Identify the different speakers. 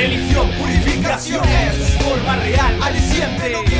Speaker 1: Religión, purificación es forma real, aliciente.